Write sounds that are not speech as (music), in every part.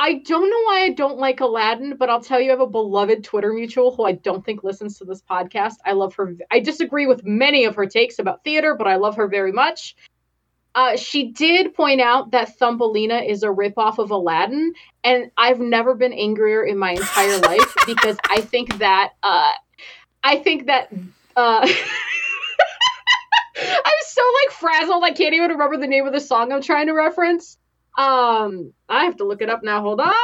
I don't know why I don't like Aladdin, but I'll tell you, I have a beloved Twitter mutual who I don't think listens to this podcast. I love her. I disagree with many of her takes about theater, but I love her very much. Uh, she did point out that Thumbelina is a ripoff of Aladdin, and I've never been angrier in my entire (laughs) life because I think that uh, I think that uh, (laughs) I'm so like frazzled I can't even remember the name of the song I'm trying to reference. Um, I have to look it up now. Hold on.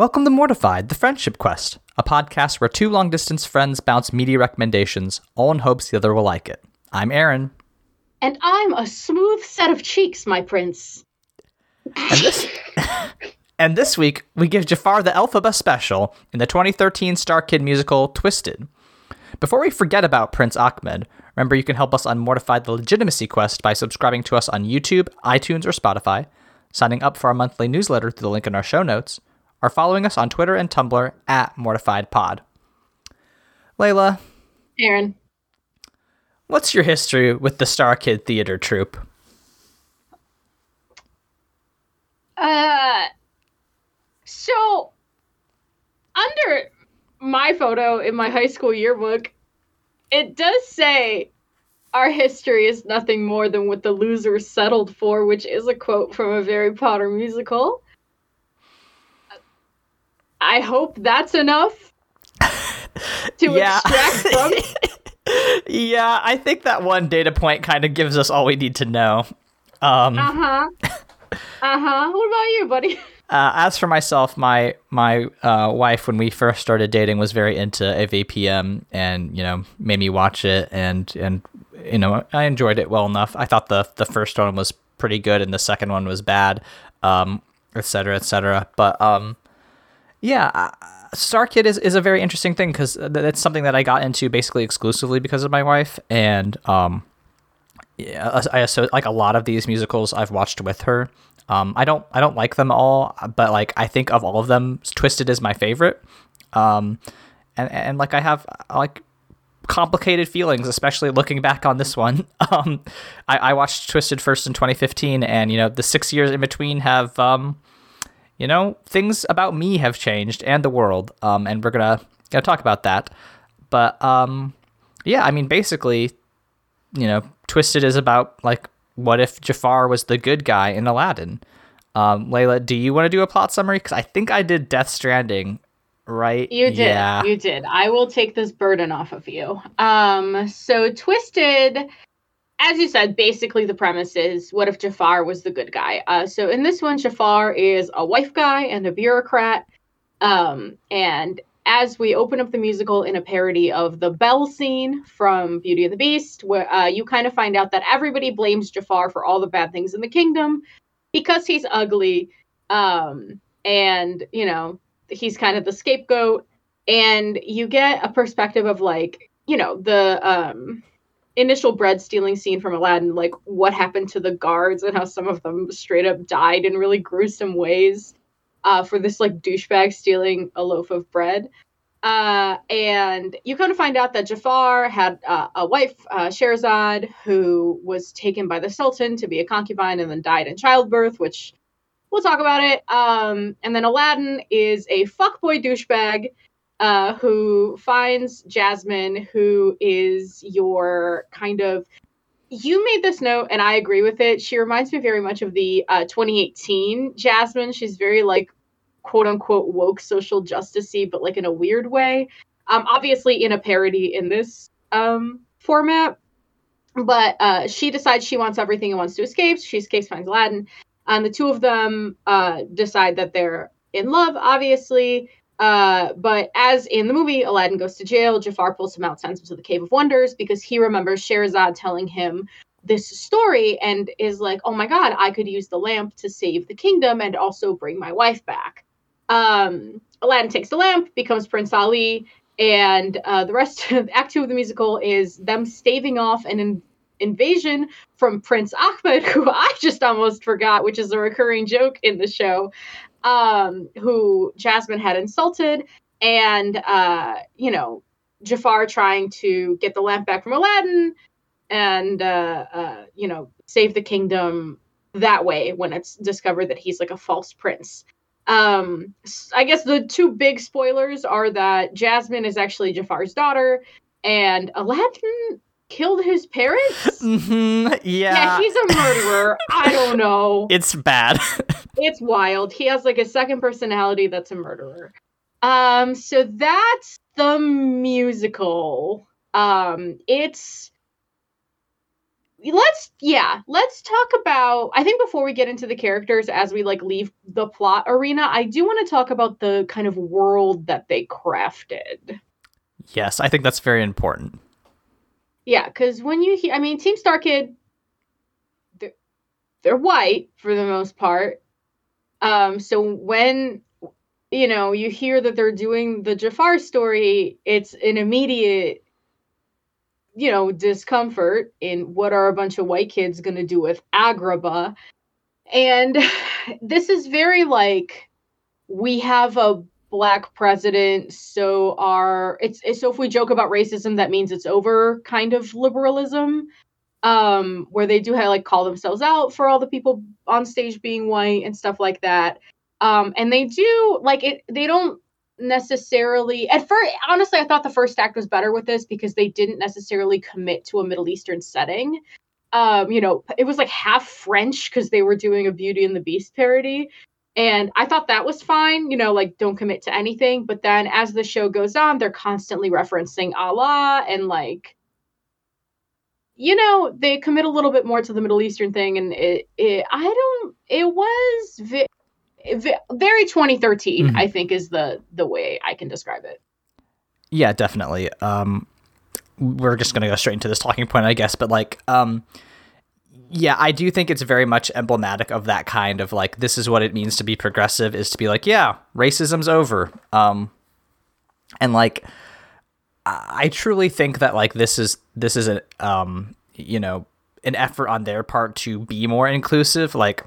Welcome to Mortified, the Friendship Quest, a podcast where two long distance friends bounce media recommendations, all in hopes the other will like it. I'm Aaron. And I'm a smooth set of cheeks, my prince. And this, (laughs) and this week, we give Jafar the Elphaba special in the 2013 Star Kid musical Twisted. Before we forget about Prince Ahmed, remember you can help us on Mortified the Legitimacy Quest by subscribing to us on YouTube, iTunes, or Spotify, signing up for our monthly newsletter through the link in our show notes, or following us on Twitter and Tumblr at MortifiedPod. Layla. Aaron. What's your history with the Star Kid Theater Troupe? Uh, so under my photo in my high school yearbook, it does say our history is nothing more than what the losers settled for, which is a quote from a Harry Potter musical. I hope that's enough to (laughs) yeah. extract from. (laughs) yeah, I think that one data point kind of gives us all we need to know. Um, uh huh. Uh huh. What about you, buddy? (laughs) Uh, as for myself, my my uh, wife, when we first started dating, was very into AVPM, and you know, made me watch it, and and you know, I enjoyed it well enough. I thought the the first one was pretty good, and the second one was bad, um, et cetera, et cetera. But um, yeah, uh, Star Kid is, is a very interesting thing because that's something that I got into basically exclusively because of my wife, and um, yeah, I so like a lot of these musicals I've watched with her. Um, I don't I don't like them all, but like I think of all of them, Twisted is my favorite. Um, and and like I have like complicated feelings, especially looking back on this one. (laughs) Um, I, I watched Twisted first in 2015, and you know the six years in between have um you know, things about me have changed and the world. Um, and we're gonna gonna talk about that. But um, yeah, I mean, basically, you know, Twisted is about like, what if Jafar was the good guy in Aladdin? Um, Layla, do you want to do a plot summary? Because I think I did Death Stranding, right? You did. Yeah. You did. I will take this burden off of you. Um, so Twisted as you said, basically the premise is what if Jafar was the good guy? Uh, so in this one, Jafar is a wife guy and a bureaucrat. Um, and as we open up the musical in a parody of the bell scene from Beauty and the Beast, where uh, you kind of find out that everybody blames Jafar for all the bad things in the kingdom because he's ugly. Um, and, you know, he's kind of the scapegoat. And you get a perspective of like, you know, the um, initial bread stealing scene from Aladdin, like what happened to the guards and how some of them straight up died in really gruesome ways uh, for this like douchebag stealing a loaf of bread. Uh, and you kind of find out that Jafar had uh, a wife, uh, Sherazad, who was taken by the Sultan to be a concubine and then died in childbirth, which we'll talk about it. Um, and then Aladdin is a fuckboy douchebag uh, who finds Jasmine, who is your kind of. You made this note, and I agree with it. She reminds me very much of the uh, 2018 Jasmine. She's very like quote unquote woke social justicey, but like in a weird way. Um, obviously in a parody in this um format, but uh, she decides she wants everything and wants to escape. She escapes, finds Aladdin, and the two of them uh, decide that they're in love. Obviously, uh, but as in the movie, Aladdin goes to jail. Jafar pulls him out, sends him to the Cave of Wonders because he remembers Sherazad telling him this story and is like, oh my god, I could use the lamp to save the kingdom and also bring my wife back. Um, Aladdin takes the lamp, becomes Prince Ali, and uh, the rest (laughs) of Act Two of the musical is them staving off an invasion from Prince Ahmed, (laughs) who I just almost forgot, which is a recurring joke in the show, um, who Jasmine had insulted, and uh, you know Jafar trying to get the lamp back from Aladdin, and uh, uh, you know save the kingdom that way when it's discovered that he's like a false prince. Um, I guess the two big spoilers are that Jasmine is actually Jafar's daughter, and Aladdin killed his parents. (laughs) Mm-hmm, yeah. Yeah, he's a murderer. I don't know. (laughs) It's bad. (laughs) it's wild. He has like a second personality that's a murderer. Um, so that's the musical. Um, it's let's yeah let's talk about i think before we get into the characters as we like leave the plot arena i do want to talk about the kind of world that they crafted yes i think that's very important yeah because when you hear i mean team star kid they're, they're white for the most part um so when you know you hear that they're doing the jafar story it's an immediate you know, discomfort in what are a bunch of white kids going to do with Agrabah. And (sighs) this is very like we have a black president, so our it's, it's so if we joke about racism, that means it's over kind of liberalism. Um, where they do have like call themselves out for all the people on stage being white and stuff like that. Um, and they do like it they don't necessarily at first honestly i thought the first act was better with this because they didn't necessarily commit to a middle eastern setting um you know it was like half french because they were doing a beauty and the beast parody and i thought that was fine you know like don't commit to anything. But then as the show goes on they're constantly referencing allah and like you know they commit a little bit more to the middle eastern thing. And it, it i don't it was vi- very 2013 mm-hmm. i think is the the way i can describe it. Yeah definitely. Um we're just gonna go straight into this talking point i guess. But like um yeah i do think it's very much emblematic of that kind of like this is what it means to be progressive is to be like yeah racism's over um and like i truly think that like this is this is a um you know an effort on their part to be more inclusive like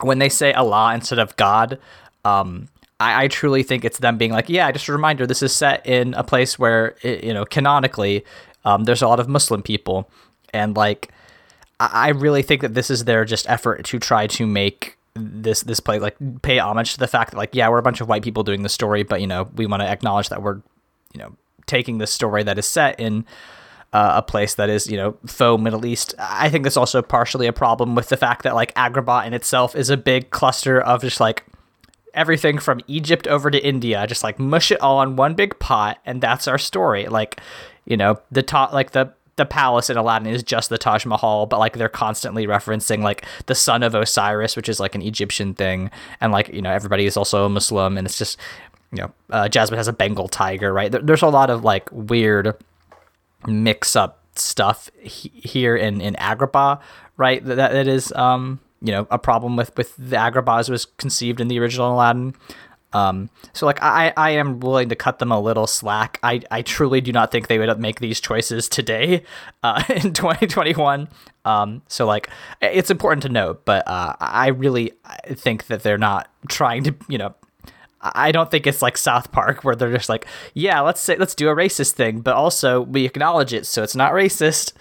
when they say Allah instead of God, um, I, truly think it's them being like, yeah, just a reminder, this is set in a place where, you know, canonically, um, there's a lot of Muslim people. And like, I, really think that this is their just effort to try to make this this play like pay homage to the fact that like yeah we're a bunch of white people doing the story but you know we want to acknowledge that we're you know taking this story that is set in uh, a place that is, you know, faux Middle East. I think that's also partially a problem with the fact that like Agrabah in itself is a big cluster of just like everything from Egypt over to India, just like mush it all in one big pot, and that's our story. Like, you know, the top, like the the palace in Aladdin is just the Taj Mahal, but like they're constantly referencing like the son of Osiris, which is like an Egyptian thing, and like you know everybody is also a Muslim, and it's just you know uh, Jasmine has a Bengal tiger, right? There's a lot of like weird mix up stuff he- here in in Agrabah, right? That that is um you know a problem with with the Agrabah as was conceived in the original Aladdin. Um, so like I, I am willing to cut them a little slack. I, I truly do not think they would make these choices today, uh, (laughs) in 2021. Um, so like it's important to note, but uh, I really think that they're not trying to you know I don't think it's like South Park where they're just like, yeah, let's say let's do a racist thing, but also we acknowledge it, so it's not racist.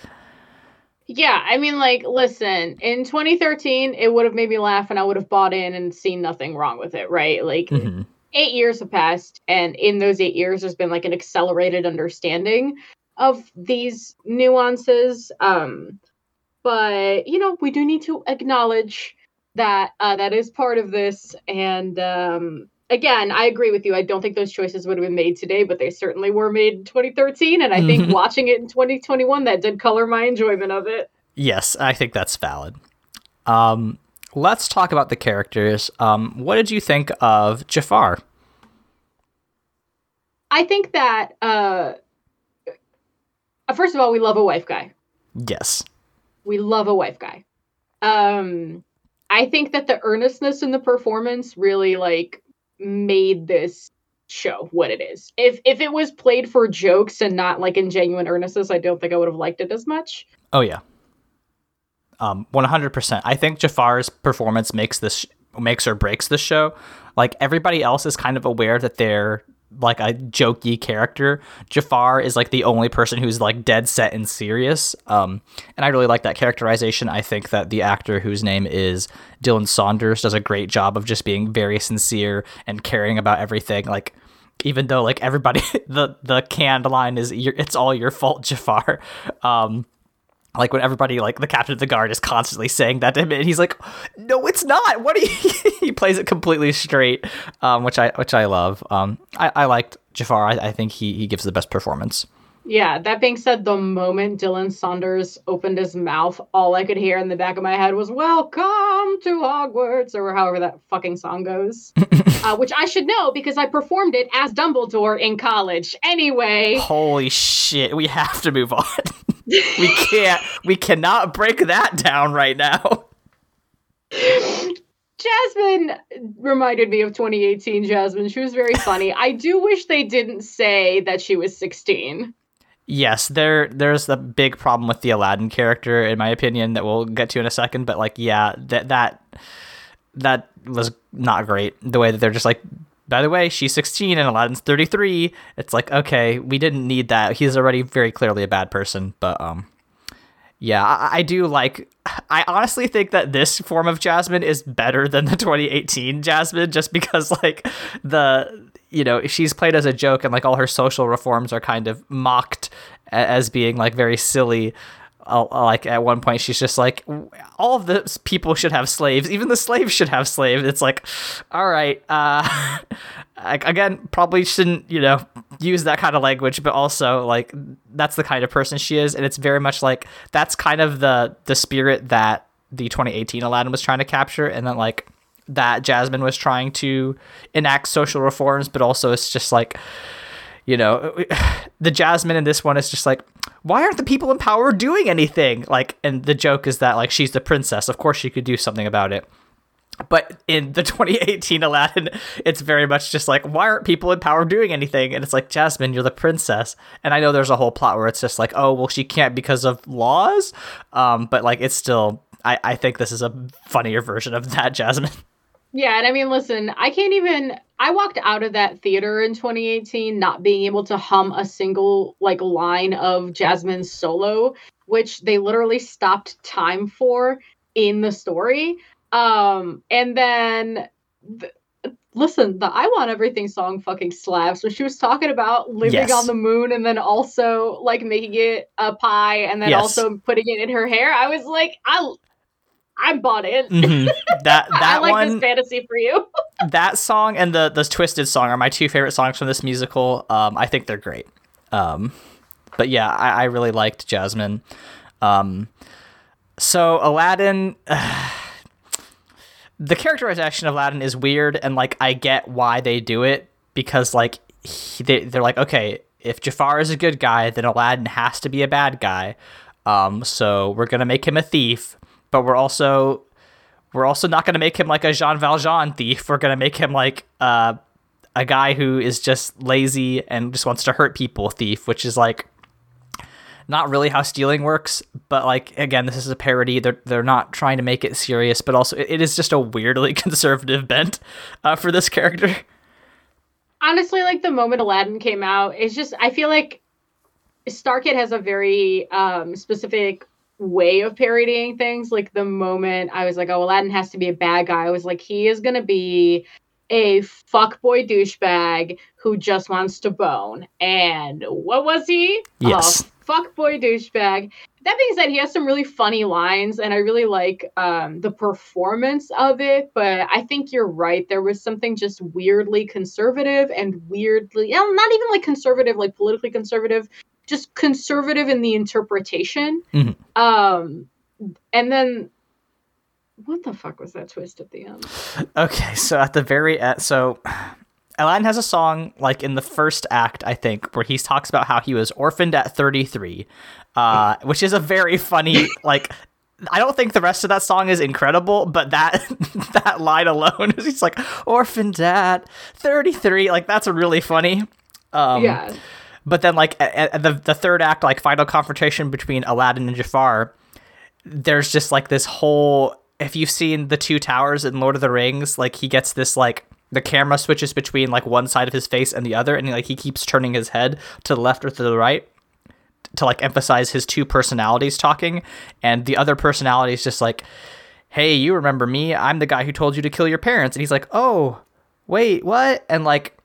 Yeah, I mean, like, listen, in 2013, it would have made me laugh, and I would have bought in and seen nothing wrong with it, right? Like, mm-hmm. eight years have passed, and in those eight years, there's been like an accelerated understanding of these nuances. Um, but you know, we do need to acknowledge that uh, that is part of this, and um, again, I agree with you. I don't think those choices would have been made today, but they certainly were made in 2013. And I think mm-hmm. watching it in 2021, that did color my enjoyment of it. Yes, I think that's valid. Um, let's talk about the characters. Um, what did you think of Jafar? I think that, uh, first of all, we love a wife guy. Yes. We love a wife guy. Um, I think that the earnestness in the performance really like made this show what it is. If if it was played for jokes and not like in genuine earnestness, I don't think I would have liked it as much. Oh yeah. Um, 100%. I think Jafar's performance makes this makes or breaks the show. Like everybody else is kind of aware that they're like a jokey character. Jafar is like the only person who's like dead set and serious. Um, and I really like that characterization. I think that the actor whose name is Dylan Saunders does a great job of just being very sincere and caring about everything. Like even though like everybody (laughs) the the canned line is it's all your fault, Jafar. Um, like when everybody like the captain of the guard is constantly saying that to him and he's like no it's not. What are you (laughs) he plays it completely straight um, which i which i love. Um, I, I liked jafar. I, I think he he gives the best performance. Yeah that being said the moment dylan saunders opened his mouth all i could hear in the back of my head was welcome to hogwarts or however that fucking song goes. (laughs) Uh, which i should know because i performed it as dumbledore in college. Anyway. Holy shit we have to move on (laughs) we can't we cannot break that down right now. Jasmine reminded me of 2018 Jasmine. She was very funny. I do wish they didn't say that she was 16. Yes, there there's a big problem with the Aladdin character in my opinion that we'll get to in a second, but like yeah, that that that was not great. The way that they're just like by the way, she's 16 and Aladdin's 33. It's like, okay, we didn't need that. He's already very clearly a bad person. But um, yeah, I, I do like. I honestly think that this form of Jasmine is better than the 2018 Jasmine, just because like the you know she's played as a joke and like all her social reforms are kind of mocked as being like very silly like at one point she's just like all of the people should have slaves. Even the slaves should have slaves. It's like all right uh (laughs) again probably shouldn't you know use that kind of language but also like that's the kind of person she is. And it's very much like that's kind of the the spirit that the 2018 aladdin was trying to capture and then like that jasmine was trying to enact social reforms but also it's just like you know (sighs) the jasmine in this one is just like why aren't the people in power doing anything? Like and the joke is that like she's the princess. Of course she could do something about it. But in the (laughs) 2018 aladdin it's very much just like why aren't people in power doing anything? And it's like jasmine you're the princess. And i know there's a whole plot where it's just like oh well she can't because of laws. Um but like it's still i i think this is a funnier version of that (laughs) jasmine yeah, and I mean, listen, I can't even. I walked out of that theater in 2018 not being able to hum a single like line of Jasmine's solo, which they literally stopped time for in the story. Um, and then, th- listen, the "I Want Everything" song fucking slaps. When she was talking about living yes. on the moon and then also like making it a pie and then yes. also putting it in her hair, I was like, I I'm bought in. Mm-hmm. That (laughs) that I like one, this fantasy for you. (laughs) that song and the the Twisted song are my two favorite songs from this musical. Um, I think they're great. Um, but yeah, I, I really liked Jasmine. Um, so Aladdin. Uh, (sighs) the characterization of Aladdin is weird, and like I get why they do it because like he, they they're like okay, if Jafar is a good guy, then Aladdin has to be a bad guy. Um, so we're gonna make him a thief but we're also we're also not going to make him like a Jean Valjean thief. We're going to make him like uh, a guy who is just lazy and just wants to hurt people thief, which is like not really how stealing works. But like again, this is a parody. They're they're not trying to make it serious, but also it, is just a weirdly (laughs) conservative bent uh, for this character. Honestly, like the moment Aladdin came out, it's just I feel like Starkid has a very um, specific way of parodying things. Like the moment I was like, oh, Aladdin has to be a bad guy, I was like, he is going to be a fuckboy douchebag who just wants to bone. And what was he? Yes. Oh, fuckboy douchebag. That being said, he has some really funny lines, and I really like um, the performance of it. But I think you're right. There was something just weirdly conservative and weirdly, not even like conservative, like politically conservative, just conservative in the interpretation. Mm-hmm. Um, and then what the fuck was that twist at the end? Okay, so at the very end, so Aladdin has a song like in the first act, I think, where he talks about how he was orphaned at 33, uh, which is a very funny like. I don't think the rest of that song is incredible, but that (laughs) that line alone is he's like orphaned at 33, like that's really funny. Um, yeah. But then, like at, at the the third act, like final confrontation between Aladdin and Jafar, there's just like this whole if you've seen the two towers in Lord of the Rings, like he gets this like the camera switches between like one side of his face and the other, and like he keeps turning his head to the left or to the right to like emphasize his two personalities talking, and the other personality is just like, "Hey, you remember me? I'm the guy who told you to kill your parents," and he's like, "Oh, wait, what?" And like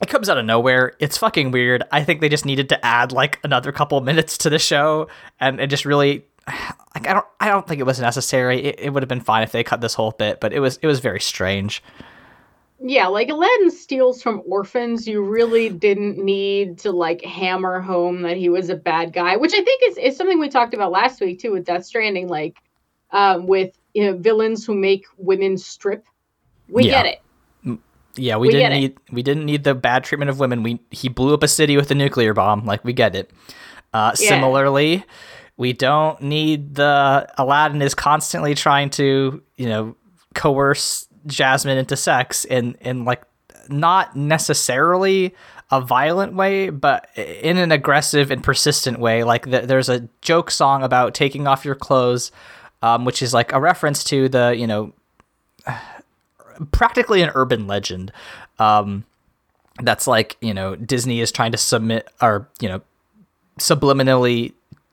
it comes out of nowhere. It's fucking weird. I think they just needed to add like another couple (laughs) minutes to the show, and it just really (sighs) like I don't I don't think it was necessary. It, it would have been fine if they cut this whole bit, but it was it was very strange. Yeah, like Aladdin steals from orphans. You really didn't need to like hammer home that he was a bad guy, which I think is, is something we talked about last week too with Death Stranding, like um, with you know, villains who make women strip. We Yeah. get it. Yeah, we, We didn't need we didn't need the bad treatment of women. We he blew up a city with a nuclear bomb. Like we get it. Uh, Yeah. Similarly, we don't need the Aladdin is constantly trying to you know coerce Jasmine into sex in in like not necessarily a violent way, but in an aggressive and persistent way. Like th- there's a joke song about taking off your clothes, um, which is like a reference to the you know practically an urban legend. Um, that's like you know Disney is trying to submit or you know subliminally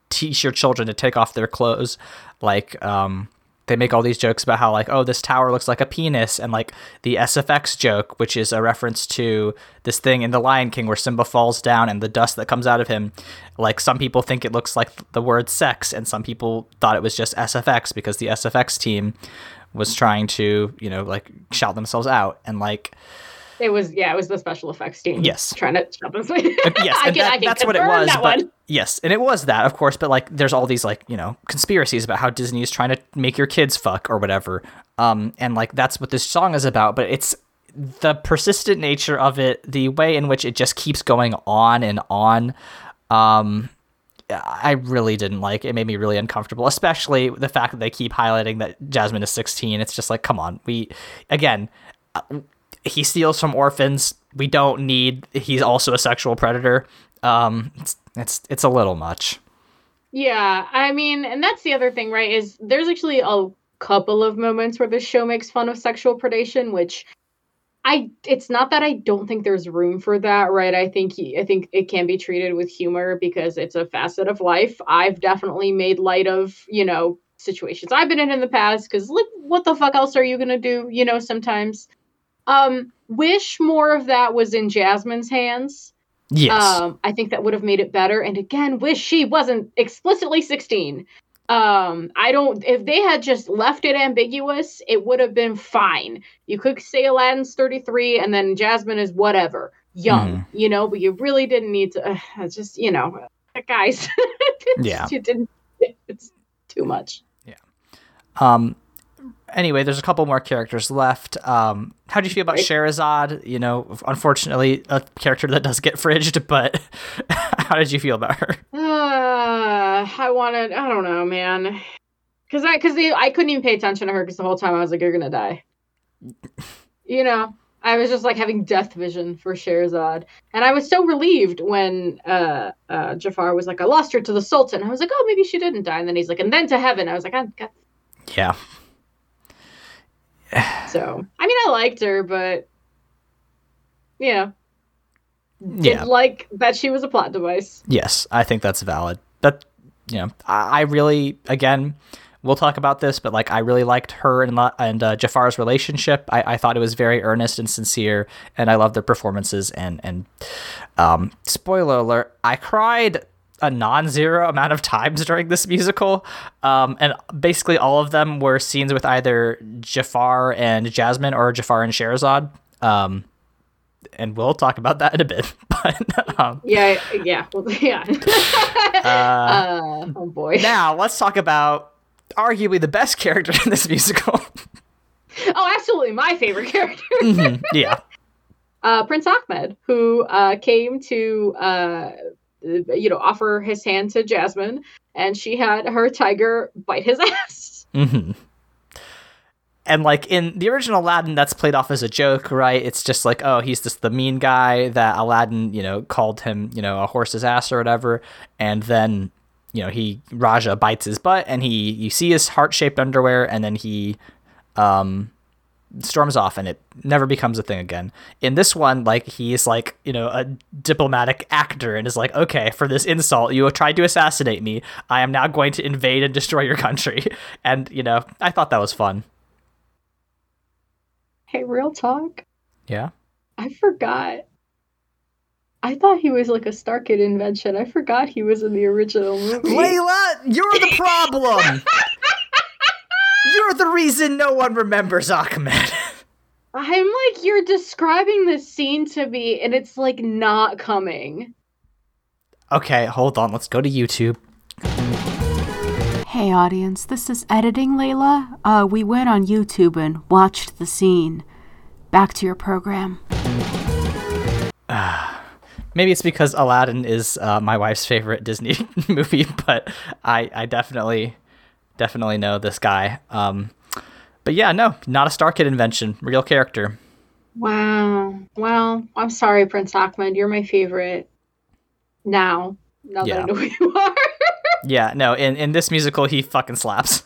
teach your children to take off their clothes. Like um, they make all these jokes about how like oh this tower looks like a penis and like the SFX joke, which is a reference to this thing in The Lion King where Simba falls down and the dust that comes out of him. Like some people think it looks like the word sex, and some people thought it was just SFX because the SFX team was trying to you know like shout themselves out and like It was yeah, it was the special effects team. Yes. trying to shut this. (laughs) yes, I can, that- I can that's what it was. That But one. yes, and it was that, of course. But like, there's all these like you know conspiracies about how Disney is trying to make your kids fuck or whatever. Um, and like that's what this song is about. But it's the persistent nature of it, the way in which it just keeps going on and on. Um, I really didn't like. It made me really uncomfortable, especially the fact that they keep highlighting that Jasmine is 16. It's just like, come on, we again. uh, He steals from orphans. We don't need. He's also a sexual predator. Um, it's it's, it's a little much. Yeah, I mean, and that's the other thing, right? Is there's actually a couple of moments where the show makes fun of sexual predation, which I it's not that I don't think there's room for that, right? I think I think it can be treated with humor because it's a facet of life. I've definitely made light of, you know, situations I've been in in the past cuz like what the fuck else are you going to do, you know, sometimes. Um wish more of that was in Jasmine's hands. Yes. Um, I think that would have made it better. And again, wish she wasn't explicitly 16. Um, I don't, if they had just left it ambiguous, it would have been fine. You could say Aladdin's 33 and then Jasmine is whatever, young, you know, but you really didn't need to, uh, just, you know, (laughs) guys, (laughs) Yeah. you didn't, (laughs) it's too much. Yeah. Um. Anyway, there's a couple more characters left. Um, how do you feel about Right. Sherazade? You know, unfortunately, a character that does get (laughs) fridged, but (laughs) how did you feel about her? Uh, I wanted, I don't know, man. Cause I, cause they, I couldn't even pay attention to her because the whole time I was like, you're gonna die. (laughs) you know, I was just like having death vision for Sherazade. And I was so relieved when, uh, uh, Jafar was like, I lost her to the Sultan. I was like, oh, maybe she didn't die. And then he's like, and then to heaven. I was like, oh, God. Yeah. (sighs) So, I mean, I liked her, but, you know, Yeah. like that she was a plot device. Yes, I think that's valid. But you know, I, I really, again, we'll talk about this, but like, I really liked her and and uh, Jafar's relationship. I, I thought it was very earnest and sincere, and I loved their performances. And and um, spoiler alert, I cried a non-zero amount of times during this musical, um, and basically all of them were scenes with either Jafar and Jasmine or Jafar and Sherazade. Um, and we'll talk about that in a bit. (laughs) But um, Yeah, yeah, well, (laughs) yeah. uh, oh boy. now let's talk about arguably the best character in this musical. Oh, absolutely, my favorite character, Mhm, yeah. (laughs) uh, Prince Ahmed, who uh, came to, uh, you know, offer his hand to Jasmine, and she had her tiger bite his (laughs) ass. hmm And like in the original Aladdin, that's played off as a joke, right? It's just like, oh, he's just the mean guy that Aladdin, you know, called him, you know, a horse's ass or whatever. And then, you know he Rajah bites his butt and he you see his heart shaped underwear and then he um storms off and it never becomes a thing again. In this one, like he's like, you know, a diplomatic actor and is like, okay, for this insult, you tried to assassinate me. I am now going to invade and destroy your country. (laughs) And, you know, I thought that was fun. Hey, real talk. Yeah. I forgot. I thought he was like a Star Kid invention. I forgot he was in the original movie. Layla, you're the problem. (laughs) You're the reason no one remembers Ahmed. I'm like, you're describing this scene to me, and it's like not coming. Okay, hold on. Let's go to YouTube. Hey, audience, this is editing Layla. Uh, we went on YouTube and watched the scene. Back to your program. (sighs) Maybe it's because Aladdin is uh, my wife's favorite Disney (laughs) movie, but I, I definitely definitely know this guy. Um, but yeah, no, not a Star Kid invention, real character. Wow. Well, I'm sorry, Prince Ahmed. You're my favorite now. Now Yeah. that I know (laughs) who you are. Yeah, no, in, in this musical, he fucking slaps.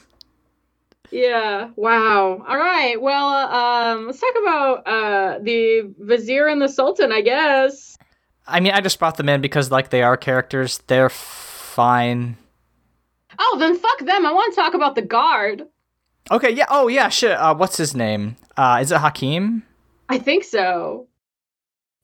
yeah. Wow. All right. Well, um, let's talk about uh the Vizier and the Sultan, I guess. I mean, I just brought them in because, like, they are characters. They're fine. Oh, then fuck them. I want to talk about the guard. Okay, yeah, oh, yeah, shit. Uh, what's his name? Uh, is it Hakim? I think so.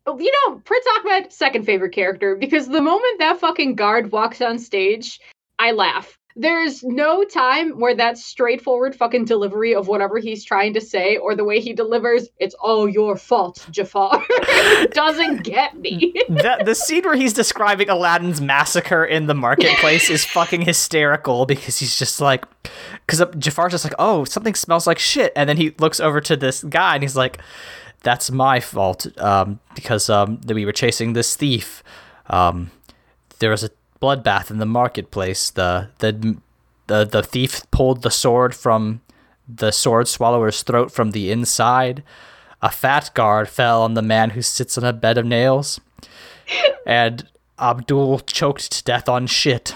Oh, You know, Prince Ahmed, second favorite character, because the moment that fucking guard walks on stage, I laugh. There's no time where that straightforward fucking delivery of whatever he's trying to say or the way he delivers, it's all your fault, Jafar, (laughs) doesn't get me. (laughs) the, the scene where he's describing Aladdin's massacre in the marketplace is fucking hysterical because he's just like, because Jafar's just like, oh, something smells like shit, and then he looks over to this guy and he's like, that's my fault, um, because um, we were chasing this thief. Um, there was a bloodbath in the marketplace. The the the the thief pulled the sword from the sword swallower's throat from the inside. A fat guard fell on the man who sits on a bed of nails. And Abdul choked to death on shit.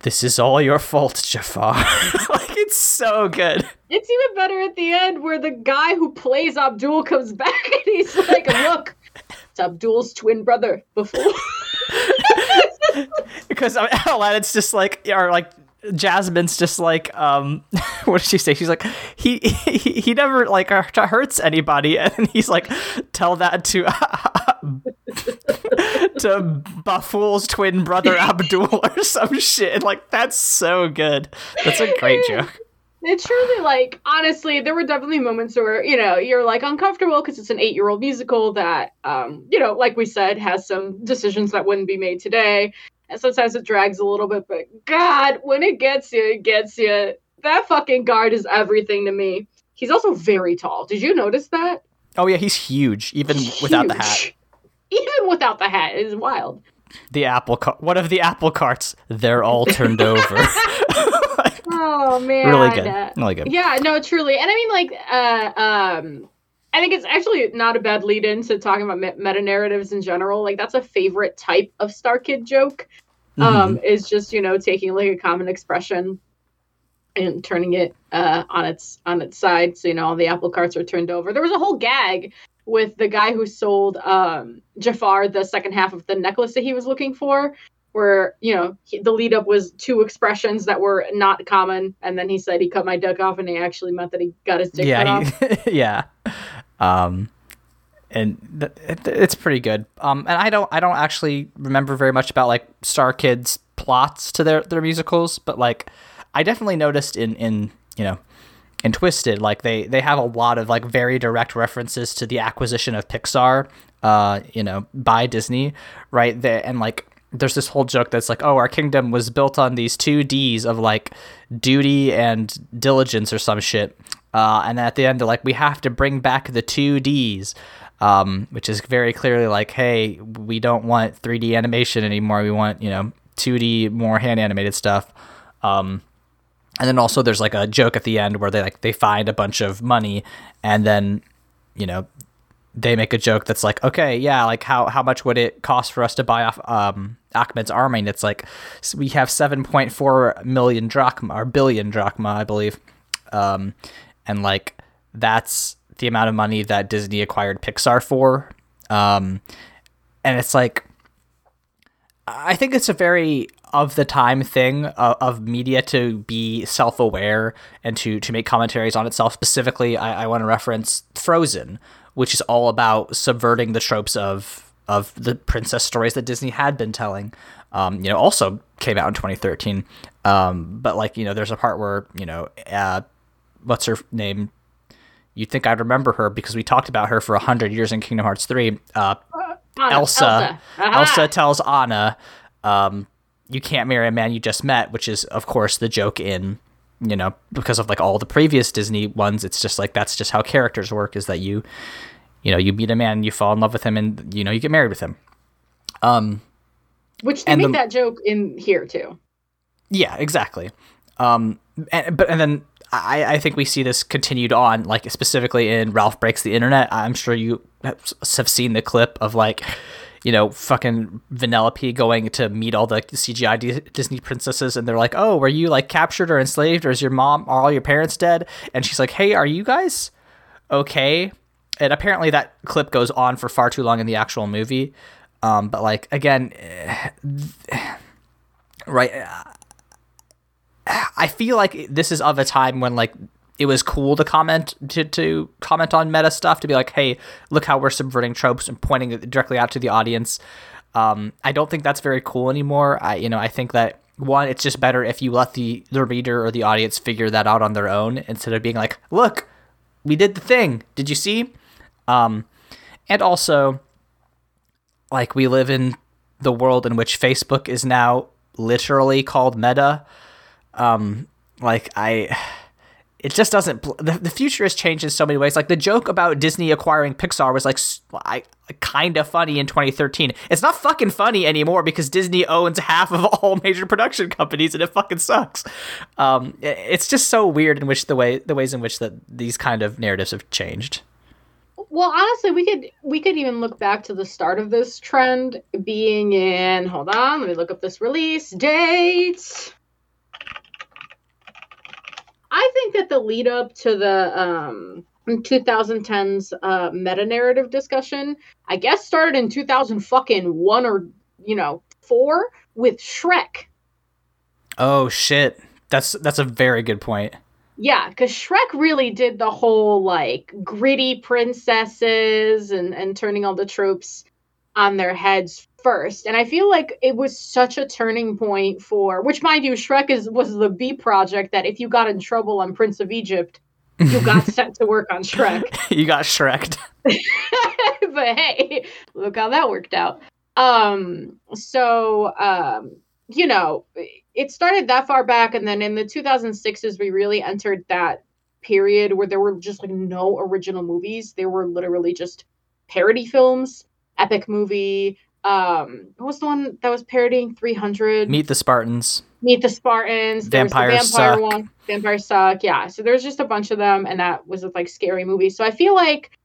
This is all your fault, Jafar. (laughs) like it's so good. It's even better at the end where the guy who plays Abdul comes back (laughs) and he's like, look, it's Abdul's twin brother before. (laughs) (laughs) because I mean, (laughs) Aladdin's just like, or like Jasmine's just like, um, (laughs) what did she say? She's like, he he, he never like uh, hurts anybody, and he's like, tell that to to Baful's twin brother Abdul or some shit. Like that's so good. That's a great joke. It truly, like, honestly, there were definitely moments where, you know, you're like uncomfortable because it's an eight year old musical that, um, you know, like we said, has some decisions that wouldn't be made today. And sometimes it drags a little bit, but God, when it gets you, it gets you. That fucking guard is everything to me. He's also very tall. Did you notice that? Oh yeah, he's huge even without the hat. Huge. Even without the hat, it's wild. The apple cart. One of the apple carts. They're all turned over. (laughs) Oh man, really good. Really good. Yeah, no, truly, and I mean, like, uh, um, I think it's actually not a bad lead in to talking about meta narratives in general. Like, that's a favorite type of Star Kid joke. Um, is just you know taking like a common expression and turning it uh on its on its side. So you know all the apple carts are turned over. There was a whole gag with the guy who sold um Jafar the second half of the necklace that he was looking for where you know he, the lead up was two expressions that were not common and then he said he cut my dick off and he actually meant that he got his dick cut yeah, off he, (laughs) yeah. Um, and th- it, it's pretty good. Um, and I don't, I don't actually remember very much about like Star Kids plots to their their musicals, but like I definitely noticed in in you know in Twisted, like they they have a lot of like very direct references to the acquisition of Pixar, uh, you know, by Disney, right there, and like there's this whole joke that's like, oh, our kingdom was built on these two D's of like duty and diligence or some shit. Uh, and at the end, they're like, we have to bring back the two D's, um, which is very clearly like, hey, we don't want 3D animation anymore. We want, you know, 2D, more hand animated stuff. Um, and then also there's like a joke at the end where they like they find a bunch of money and then, you know, they make a joke that's like, okay, yeah, like how how much would it cost for us to buy off um, Ahmed's army? And it's like we have seven point four million drachma or billion drachma, I believe, um, and like that's the amount of money that Disney acquired Pixar for, um, and it's like I think it's a very of the time thing of, of media to be self aware and to to make commentaries on itself. Specifically, I, I want to reference Frozen, which is all about subverting the tropes of of the princess stories that Disney had been telling. Um, you know, also came out in 2013. Um, but like, you know, there's a part where you know, uh, what's her name? You'd think I'd remember her because we talked about her for a hundred years in Kingdom Hearts three. Uh, Anna, Elsa. Elsa. Elsa tells Anna, um, "You can't marry a man you just met," which is, of course, the joke in you know because of like all the previous Disney ones. It's just like that's just how characters work. Is that you, you know, you meet a man, you fall in love with him, and you know you get married with him. Um, Which they make the- that joke in here too. yeah, exactly. Um, and, but and then I, I think we see this continued on, like specifically in Ralph Breaks the Internet. I'm sure you have seen the clip of like, you know, fucking Vanellope going to meet all the CGI D- Disney princesses, and they're like, "Oh, were you like captured or enslaved, or is your mom, are all your parents dead?" And she's like, "Hey, are you guys okay?" And apparently that clip goes on for far too long in the actual movie. Um, but like again, eh, right I feel like this is of a time when like it was cool to comment to, to comment on meta stuff to be like, hey, look how we're subverting tropes and pointing directly out to the audience. Um, I don't think that's very cool anymore. I you know I think that one, it's just better if you let the the reader or the audience figure that out on their own instead of being like, look, we did the thing. Did you see? Um, and also, like we live in the world in which Facebook is now literally called Meta. Um like i it just doesn't the, the future has changed in so many ways. Like the joke about disney acquiring pixar was like I, kind of funny in 2013 it's not fucking funny anymore because disney owns half of (laughs) all major production companies and it fucking sucks. Um it's just so weird in which the way the ways in which that these kind of narratives have changed Well, honestly, we could we could even look back to the start of this trend being in. Hold on, let me look up this release date. I think that the lead up to the um 2010s uh, meta narrative discussion, I guess, started in 2000 fucking one or you know four with Shrek. oh shit that's that's a very good point Yeah, because Shrek really did the whole like gritty princesses and and turning all the tropes on their heads first, and I feel like it was such a turning point for which, mind you, Shrek is was the B project that if you got in trouble on Prince of Egypt, you got (laughs) sent to work on Shrek. (laughs) you got shreked (laughs) but hey, look how that worked out. Um, so um, you know, it started that far back, and then in the 2006s, we really entered that period where there were just like no original movies. There were literally just parody films, epic movie. Um, what was the one that was parodying 300? meet the spartans Meet the Spartans. There Vampires the vampire Suck. one. Vampires suck. Yeah. So there's just a bunch of them, and that was like scary movies. So I feel like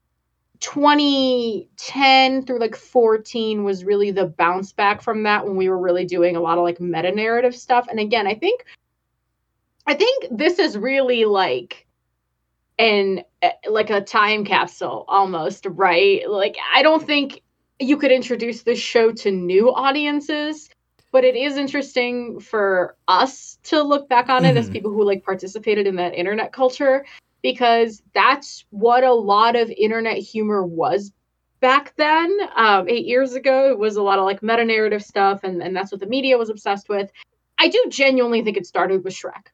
2010 through like 14 was really the bounce back from that when we were really doing a lot of like meta narrative stuff. And again, I think, I think this is really like an eh, like a time capsule almost, right? Like I don't think you could introduce this show to new audiences but it is interesting for us to look back on it as Mhm. people who like participated in that internet culture because that's what a lot of internet humor was back then. Um, eight years ago it was a lot of like meta narrative stuff and, and that's what the media was obsessed with. I do genuinely think it started with shrek.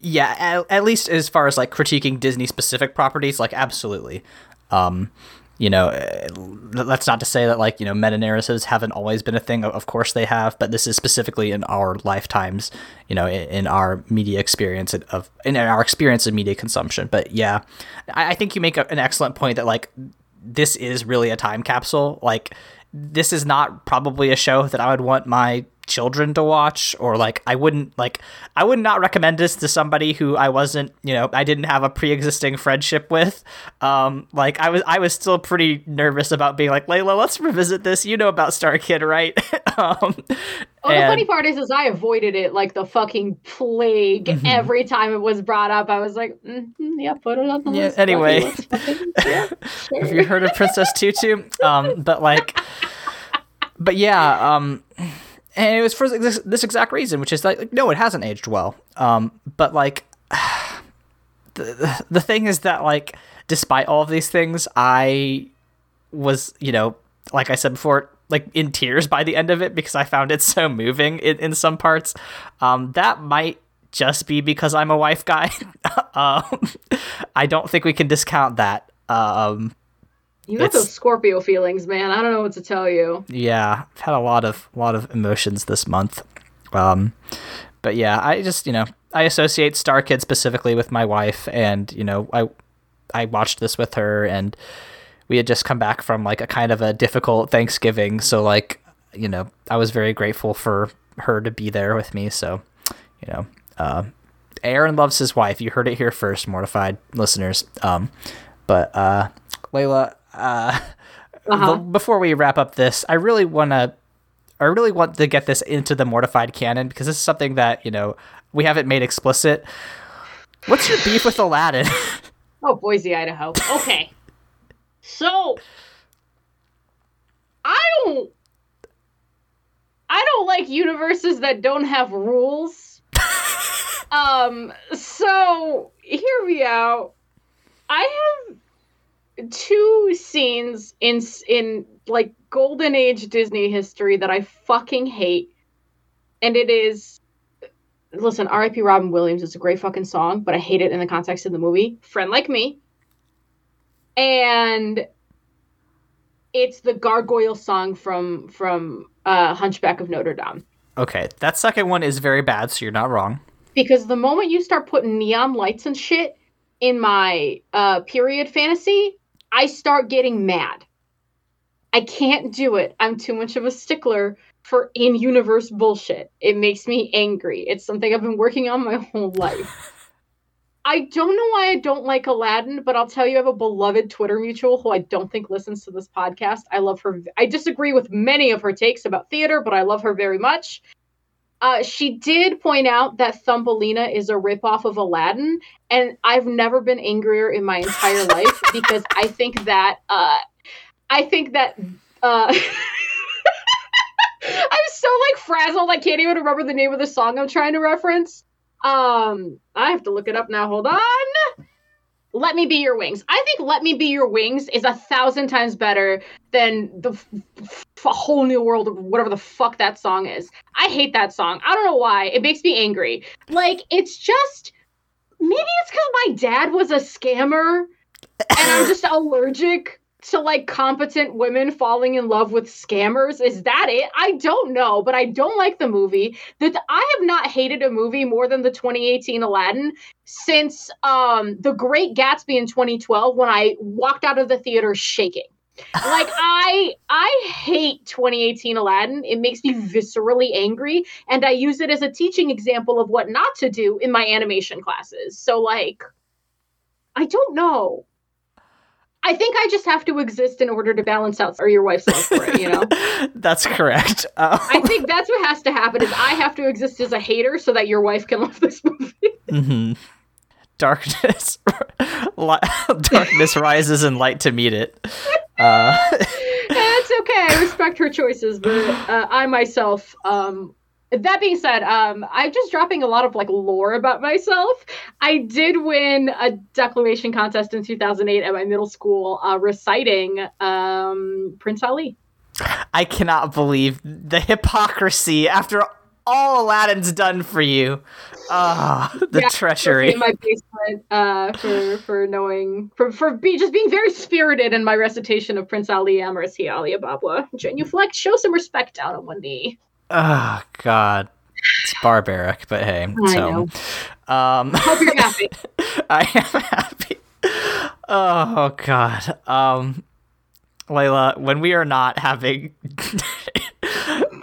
Yeah at, at least as far as like critiquing disney specific properties like absolutely. Um you know eh, that's not to say that like you know meta narratives haven't always been a thing. Of course they have but this is specifically in our lifetimes you know in, in our media experience of in our experience of media consumption. But yeah i, I think you make a, an excellent point that like this is really a time capsule. Like this is not probably a show that i would want my children to watch or like I wouldn't like I would not recommend this to somebody who I wasn't, you know, I didn't have a pre-existing friendship with. Um like I was I was still pretty nervous about being like, "Layla, let's revisit this. You know about Star Kid, right?" (laughs) um Oh, the and- funny part is, is I avoided it like the fucking plague. Mhm. Every time it was brought up, I was like, mm "Yeah, put it on the Yeah, list." anyway. Fucking, (laughs) yeah, Have you heard of Princess Tutu? Um, but like, but yeah, um, and it was for this, this exact reason, which is like, no, it hasn't aged well. Um, but like, (sighs) the, the the thing is that like, despite all of these things, I was, you know, like I said before, like in tears by the end of it because I found it so moving in, in some parts. Um, that might just be because I'm a wife guy. (laughs) um, I don't think we can discount that. Um, You got It's- those Scorpio feelings, man. I don't know what to tell you. yeah, I've had a lot of lot of emotions this month. Um, but yeah, I just you know I associate Star Kid specifically with my wife, and you know I I watched this with her, and we had just come back from like a kind of a difficult Thanksgiving, so like you know I was very grateful for her to be there with me. So you know, uh, Aaron loves his wife. You heard it here first, mortified listeners. Um, but uh, Layla. Uh, Uh-huh. before we wrap up this, I really want to I really want to get this into the mortified canon because this is something that, you know, we haven't made explicit. What's your beef with Aladdin? (laughs) Oh, Boise, Idaho. Okay. so I don't I don't like universes that don't have rules. (laughs) um so hear me out. I have two scenes in in like golden age Disney history that I fucking hate. And it is listen, R.I.P. Robin Williams is a great fucking song, but I hate it in the context of the movie. Friend like me. And it's the gargoyle song from from uh, Hunchback of Notre Dame. okay, that second one is very bad, so you're not wrong. Because the moment you start putting neon lights and shit in my uh, period fantasy, I start getting mad. I can't do it. I'm too much of a stickler for in universe bullshit. It makes me angry. It's something I've been working on my (laughs) whole life. I don't know why I don't like Aladdin, but I'll tell you, I have a beloved Twitter mutual who I don't think listens to this podcast. I love her. I disagree with many of her takes about theater, but I love her very much. Uh, she did point out that Thumbelina is a ripoff of Aladdin, and I've never been angrier in my entire (laughs) life because I think that uh, I think that uh, (laughs) I'm so like frazzled. I can't even remember the name of the song I'm trying to reference. Um, I have to look it up now. Hold on. Let Me Be Your Wings. I think Let Me Be Your Wings is a thousand times better than the f- f- whole new world, of whatever the fuck that song is. I hate that song. I don't know why. It makes me angry. Like, it's just maybe it's because my dad was a scammer and I'm just (laughs) allergic to like competent women falling in love with scammers. Is that it? I don't know, but I don't like the movie. That I have not hated a movie more than the 2018 Aladdin since um The Great Gatsby in 2012 when I walked out of the theater shaking. Like (laughs) I I hate 2018 Aladdin. It makes me viscerally angry and I use it as a teaching example of what not to do in my animation classes. So like I don't know. I think I just have to exist in order to balance out or your wife's love for it, you know? (laughs) That's correct. Um, I think that's what has to happen is I have to exist as a hater so that your wife can love this movie. mhm. Darkness, (laughs) darkness rises and light to meet it. Uh, (laughs) That's okay. I respect her choices, but uh, I myself, um, that being said, um, I'm just dropping a lot of like lore about myself. I did win a declamation contest in 2008 at my middle school, uh, reciting um, Prince Ali. I cannot believe the hypocrisy after all Aladdin's done for you. Ah, the Yeah, treachery. in my basement uh, for for knowing for for be, just being very spirited in my recitation of Prince Ali He Ali Ababwa. Genuflect, show some respect down on one knee. Oh God, it's barbaric, but hey. I so, know. um, Hope you're happy. (laughs) I am happy. Oh God, um, Layla, when we are not having (laughs)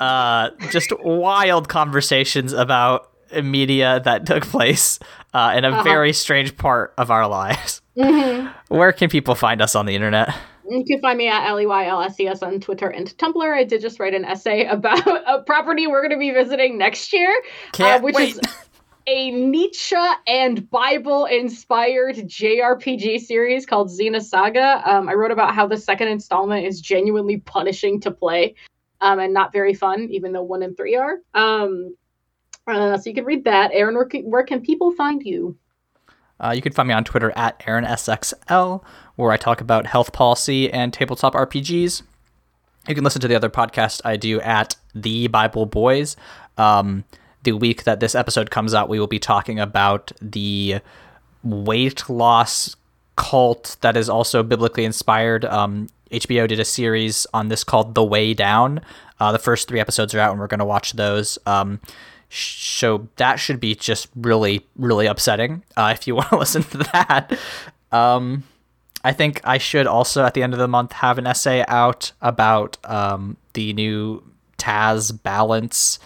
uh, just wild conversations about media that took place uh, in a Uh-huh. very strange part of our lives. Mm-hmm. Where can people find us on the internet? You can find me at L E Y L S E S on Twitter and Tumblr. I did just write an essay about (laughs) a property we're going to be visiting next year, uh, which wait. is (laughs) a Nietzsche and Bible inspired JRPG series called Xenosaga. Um, I wrote about how the second installment is genuinely punishing to play um, and not very fun, even though one and three are. Um, uh, so you can read that. Aaron, where can, where can people find you? Uh, you can find me on Twitter at AaronSXL, where I talk about health policy and tabletop RPGs. You can listen to the other podcast I do at The Bible Boys. Um, the week that this episode comes out, we will be talking about the weight loss cult that is also biblically inspired. Um, HBO did a series on this called The Way Down. Uh, the first three episodes are out, and we're going to watch those. Um, so that should be just really, really upsetting uh, if you (laughs) want to listen to that. Um, I think I should also, at the end of the month, have an essay out about um, the new Taz balance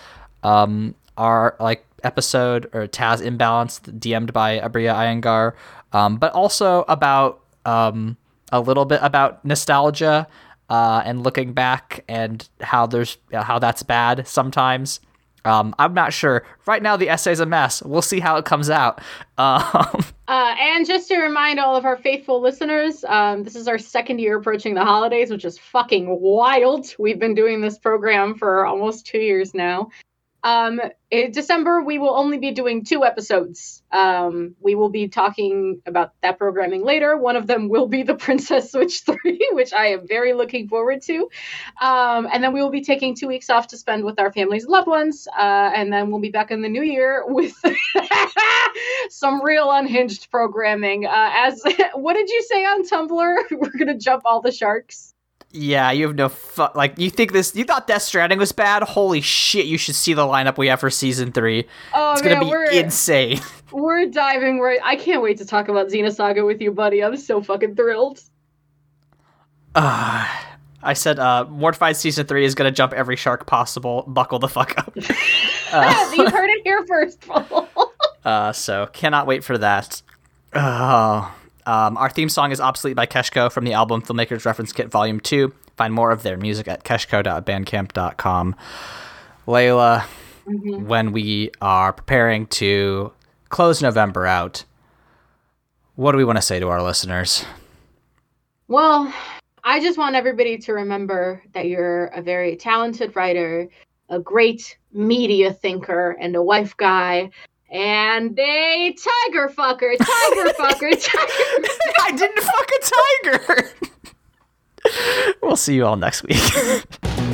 um, our like episode or Taz imbalance DM'd by Aabria Iyengar, um, but also about um, a little bit about nostalgia uh, and looking back and how there's how that's bad sometimes. Um, I'm not sure. Right now, the essay's a mess. We'll see how it comes out. (laughs) Um, Uh, and just to remind all of our faithful listeners, um, this is our second year approaching the holidays, which is fucking wild. We've been doing this program for almost two years now. Um, in December, we will only be doing two episodes. Um, we will be talking about that programming later. One of them will be the Princess Switch (laughs) 3, which I am very looking forward to. Um, and then we will be taking two weeks off to spend with our families loved ones. Uh, and then we'll be back in the new year with (laughs) some real unhinged programming. Uh, as (laughs) what did you say on Tumblr? We're gonna jump all the sharks. Yeah, you have no fu- like. You think this? You thought Death Stranding was bad? Holy shit! You should see the lineup we have for season three. Oh It's man, gonna be we're insane. we're diving right. I can't wait to talk about Xenosaga with you, buddy. I'm so fucking thrilled. Uh, (sighs) I said, uh, Mortified season three is gonna jump every shark possible. Buckle the fuck up. (laughs) you heard it here first, Paul. (laughs) Uh, so cannot wait for that. Oh. Um, our theme song is Obsolete by Keshko from the album Filmmakers Reference Kit Volume 2. Find more of their music at keshko.bandcamp.com. Layla, when we are preparing to close November out, what do we want to say to our listeners? Well, I just want everybody to remember that you're a very talented writer, a great media thinker, and a wife guy, and they tiger fucker, tiger fucker, (laughs) tiger. I didn't fuck a tiger! (laughs) we'll see you all next week. (laughs)